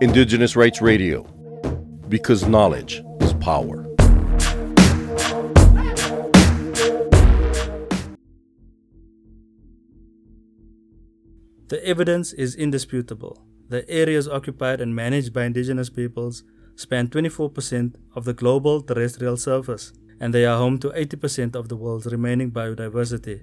Indigenous Rights Radio, because knowledge is power. The evidence is indisputable. The areas occupied and managed by indigenous peoples span 24% of the global terrestrial surface, and they are home to 80% of the world's remaining biodiversity.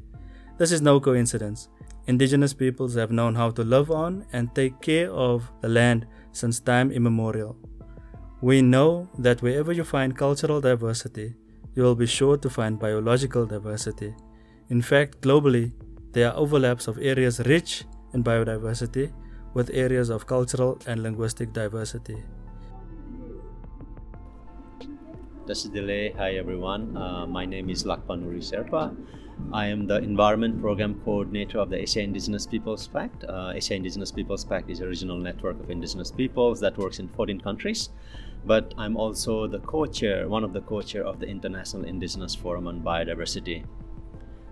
This is no coincidence. Indigenous peoples have known how to live on and take care of the land since time immemorial. We know that wherever you find cultural diversity, you will be sure to find biological diversity. In fact, globally, there are overlaps of areas rich in biodiversity with areas of cultural and linguistic diversity. Tashi delek, hi everyone. Uh, my name is Lakpa Nuri Sherpa. I am the Environment Program Coordinator of the Asia Indigenous Peoples Pact. Uh, Asia Indigenous Peoples Pact is a regional network of indigenous peoples that works in 14 countries. But I'm also the co-chair, one of the co-chair of the International Indigenous Forum on Biodiversity.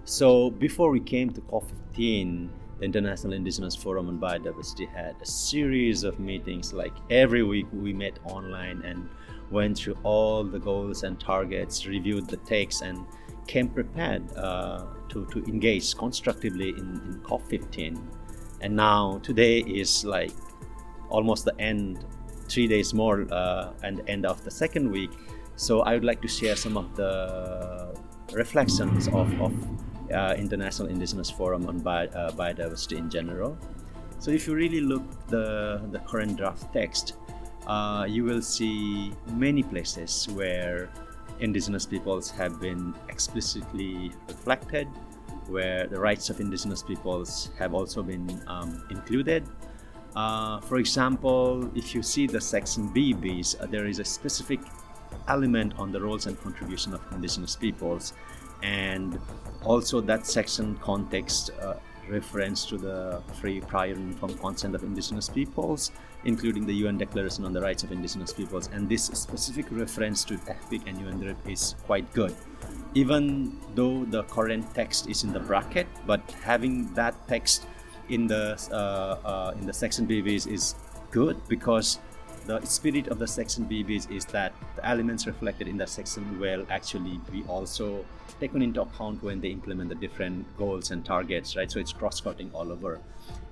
So before we came to COP15, the International Indigenous Forum on Biodiversity had a series of meetings. Like every week, we met online and went through all the goals and targets, reviewed the text, and came prepared uh, to, to engage constructively in, in COP15. And now, today is like almost the end, three days more, uh, and the end of the second week. So, I would like to share some of the reflections of, of uh, International Indigenous Forum on Bio, uh, Biodiversity in general. So if you really look the the current draft text, uh, you will see many places where indigenous peoples have been explicitly reflected, where the rights of indigenous peoples have also been um, included. Uh, for example, if you see the section B bis, uh, there is a specific element on the roles and contribution of indigenous peoples and also that section context uh, reference to the free, prior, and informed consent of indigenous peoples, including the UN Declaration on the Rights of Indigenous Peoples. And this specific reference to FPIC and UNDRIP is quite good. Even though the current text is in the bracket, but having that text in the uh, uh, in the section B bis is good because the spirit of the section B bis is that the elements reflected in that section will actually be also taken into account when they implement the different goals and targets, right? So it's cross-cutting all over.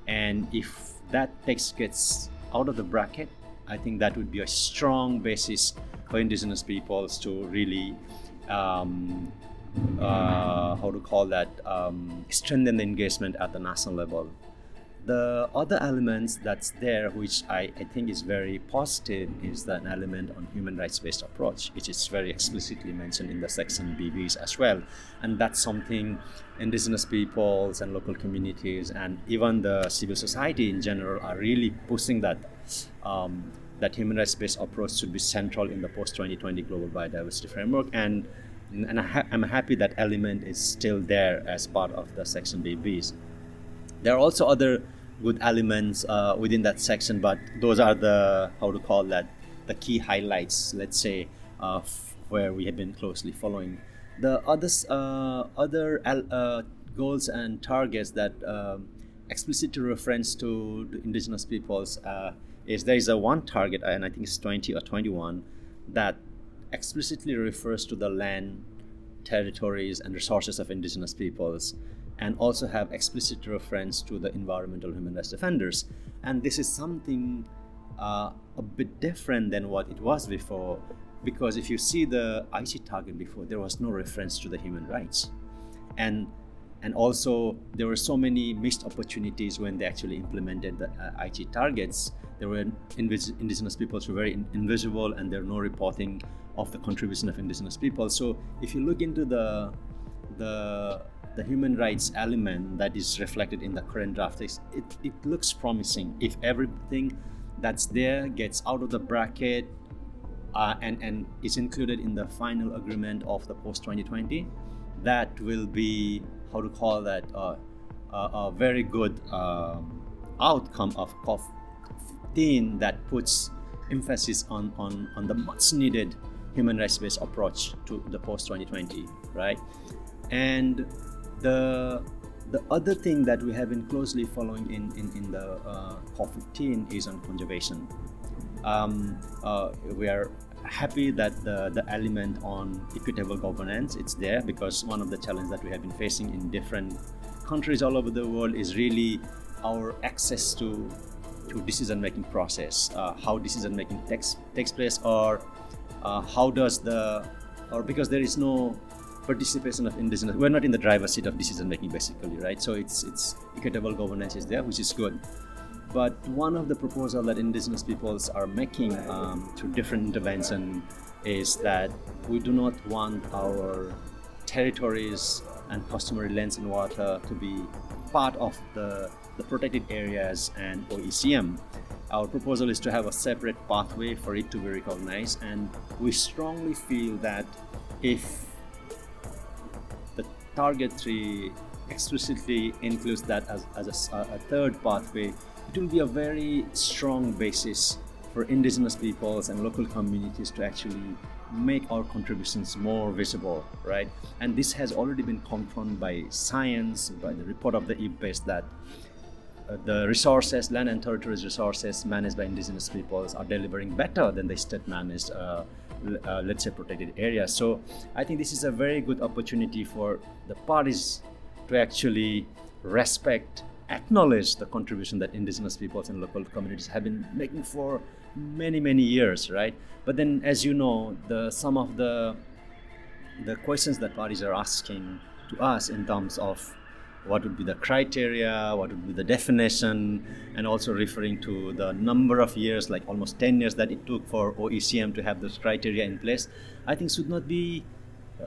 And if that text gets out of the bracket, I think that would be a strong basis for indigenous peoples to really um, uh, how to call that um, strengthen the engagement at the national level the other elements that's there which I, I think is very positive is that element on human rights based approach which is very explicitly mentioned in the section B bis as well. And that's something indigenous peoples and local communities and even the civil society in general are really pushing that um, that human rights based approach should be central in the post 2020 global biodiversity framework. And and I am happy that element is still there as part of the section B bis there are also other good elements uh, within that section, but those are the how to call that the key highlights. Let's say uh, where we have been closely following. The others, uh, other uh, goals and targets that um, explicitly reference to indigenous peoples uh, is there is a one target, and I think it's 20 or 21, that explicitly refers to the land, territories, and resources of indigenous peoples and also have explicit reference to the environmental human rights defenders. And this is something uh, a bit different than what it was before, because if you see the Aichi target before, there was no reference to the human rights. And and also there were so many missed opportunities when they actually implemented the uh, Aichi targets. There were invis- indigenous peoples were very in- invisible, and there were no reporting of the contribution of indigenous people. So if you look into the the the human rights element that is reflected in the current draft it, it looks promising if everything that's there gets out of the bracket uh, and, and is included in the final agreement of the post 2020 that will be how to call that uh, a very good um, outcome of COP 15 that puts emphasis on, on, on the much needed human rights based approach to the post 2020 right and the the other thing that we have been closely following in, in, in the uh, COP15 is on conservation. Um, uh, we are happy that the, the element on equitable governance it's there because one of the challenges that we have been facing in different countries all over the world is really our access to to decision making process uh, how decision making takes takes place or uh, how does the or because there is no participation of indigenous we're not in the driver's seat of decision making basically right so it's it's equitable governance is there which is good but one of the proposals that indigenous peoples are making um, through different intervention is that we do not want our territories and customary lands and water to be part of the, the protected areas and OECM. Our proposal is to have a separate pathway for it to be recognized, and we strongly feel that if the Target 3 explicitly includes that as, as a, a third pathway, it will be a very strong basis for indigenous peoples and local communities to actually make our contributions more visible, right? And this has already been confirmed by science, by the report of the IPBES that the resources, land and territories resources managed by indigenous peoples are delivering better than the state managed, uh, uh, let's say, protected areas. So I think this is a very good opportunity for the parties to actually respect acknowledge the contribution that indigenous peoples and local communities have been making for many many years right but then as you know the some of the the questions that parties are asking to us in terms of what would be the criteria what would be the definition and also referring to the number of years like almost 10 years that it took for oecm to have those criteria in place i think should not be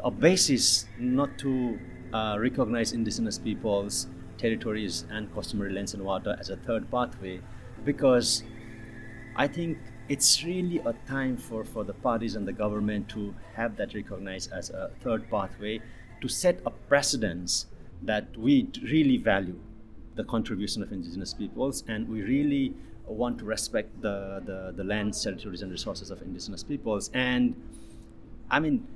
a basis not to uh, recognize indigenous peoples territories and customary lands and water as a third pathway because I think it's really a time for, for the parties and the government to have that recognized as a third pathway to set a precedence that we really value the contribution of indigenous peoples and we really want to respect the, the, the lands, territories, and resources of indigenous peoples. And I mean,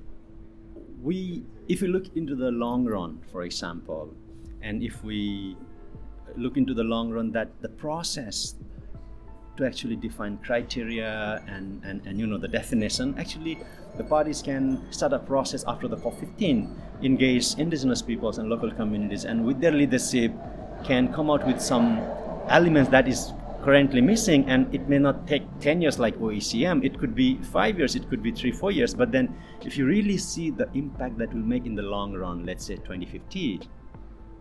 we, if we look into the long run, for example, and if we look into the long run that the process to actually define criteria and, and, and you know the definition. Actually the parties can start a process after the COP15 engage indigenous peoples and local communities and with their leadership can come out with some elements that is currently missing and it may not take 10 years like oecm it could be 5 years it could be 3 4 years but then if you really see the impact that will make in the long run let's say 2050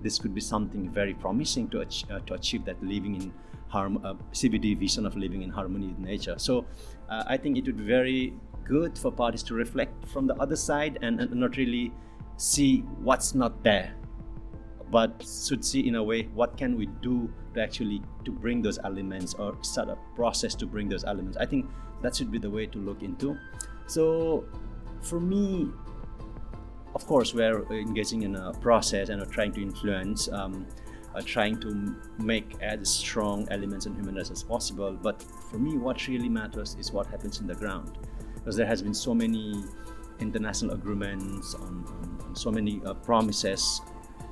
this could be something very promising to, uh, to achieve that living in harm, uh, CBD vision of living in harmony with nature. So uh, I think it would be very good for parties to reflect from the other side and, and not really see what's not there but should see in a way what can we do to actually to bring those elements or start a process to bring those elements i think that should be the way to look into so for me of course, we're engaging in a process and are trying to influence, um, uh, trying to make as strong elements in human rights as possible. But for me, what really matters is what happens in the ground, because there has been so many international agreements on, so many uh, promises,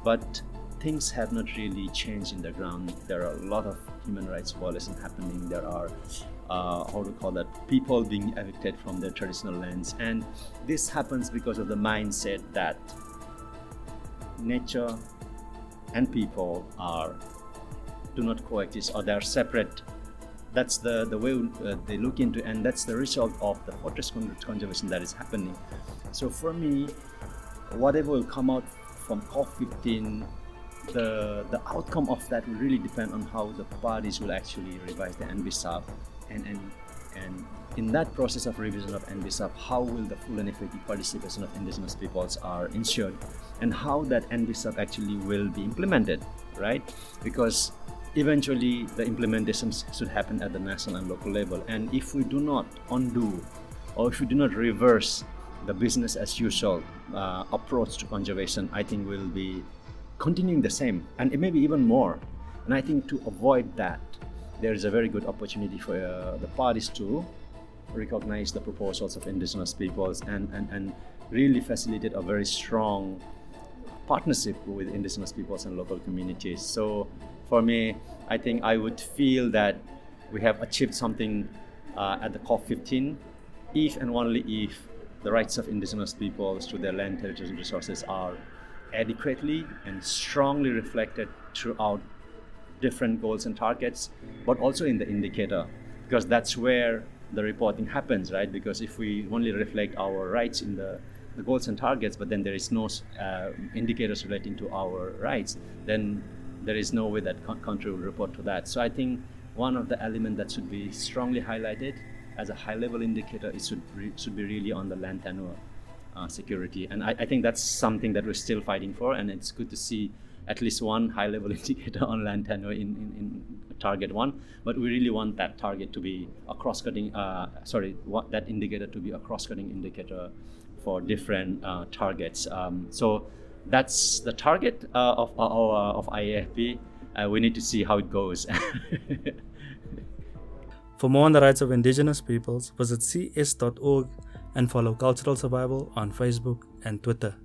but things have not really changed in the ground. There are a lot of human rights violations happening. There are uh, how to call that people being evicted from their traditional lands and this happens because of the mindset that nature and people are do not coexist or they're separate. That's the the way uh, they look into and that's the result of the forest conservation that is happening. So for me whatever will come out from COP15 the the outcome of that will really depend on how the parties will actually revise the NBSAP and and and in that process of revision of NBSAP, how will the full and effective participation of indigenous peoples are ensured and how that NBSAP actually will be implemented, right? Because eventually the implementations should happen at the national and local level. And if we do not undo or if we do not reverse the business as usual uh, approach to conservation, I think we'll be continuing the same and maybe even more. And I think to avoid that, there is a very good opportunity for uh, the parties to recognize the proposals of indigenous peoples and, and, and really facilitate a very strong partnership with indigenous peoples and local communities. So for me, I think I would feel that we have achieved something uh, at the COP15 if and only if the rights of indigenous peoples to their land, territories, and resources are adequately and strongly reflected throughout different goals and targets, but also in the indicator, because that's where the reporting happens, right? Because if we only reflect our rights in the, the goals and targets, but then there is no uh, indicators relating to our rights, then there is no way that country will report to that. So I think one of the elements that should be strongly highlighted as a high level indicator it should, re- should be really on the land tenure uh, security. And I, I think that's something that we're still fighting for, and it's good to see at least one high level indicator on land tenure in, in, in, target one. But we really want that target to be a cross cutting uh, sorry what that indicator to be a cross cutting indicator for different uh, targets. Um, so that's the target uh, of, uh, of IIFB uh, we need to see how it goes. For more on the rights of indigenous peoples visit cs.org and follow cultural survival on facebook and twitter